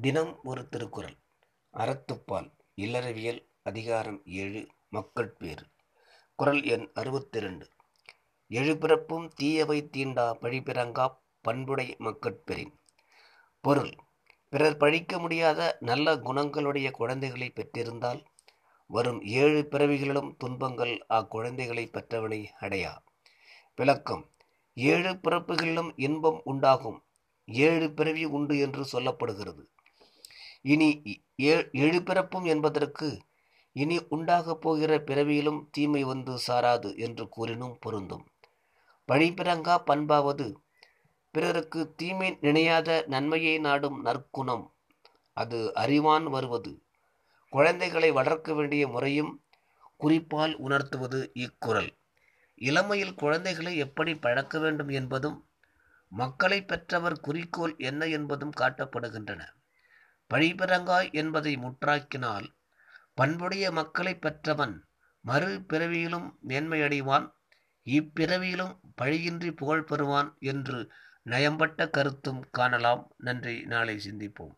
தினம் ஒரு திருக்குறள். அறத்துப்பால். இல்லறவியல். அதிகாரம் ஏழு. மக்கட்பேறு. குறள் எண் அறுபத்தி ரெண்டு எழுபிறப்பும் தீயவை தீண்டா பழிபிறங்காப் பண்புடை மக்கட்பெறின். பொருள். பிறர் பழிக்க முடியாத நல்ல குணங்களுடைய குழந்தைகளை பெற்றிருந்தால் வரும் ஏழு பிறவிகளிலும் துன்பங்கள் அக்குழந்தைகளை பெற்றவனை அடையா. விளக்கம். ஏழு பிறப்புகளிலும் இன்பம் உண்டாகும். ஏழு பிறவி உண்டு என்று சொல்லப்படுகிறது. இனி எழுபிறப்பும் என்பதற்கு இனி உண்டாகப் போகிற பிறவியிலும் தீமை வந்து சாராது என்று கூறினும் பொருந்தும். பழிப்பிறங்கா பண்பாவது பிறருக்கு தீமை நினையாத நன்மையை நாடும் நற்குணம். அது அறிவான் வருவது. குழந்தைகளை வளர்க்க வேண்டிய முறையும் குறிப்பால் உணர்த்துவது இக்குறள். இளமையில் குழந்தைகளை எப்படி பழக்க வேண்டும் என்பதும் மக்களை பெற்றவர் குறிக்கோள் என்ன என்பதும் காட்டப்படுகின்றன. பழிபிறங்காய் என்பதை முற்றாக்கினால் பண்புடைய மக்களை பெற்றவன் மறு பிறவியிலும் மேன்மையடைவான் இப்பிறவியிலும் பழியின்றி புகழ் பெறுவான் என்று நயம்பட்ட கருத்தும் காணலாம். நன்றி. நாளை சிந்திப்போம்.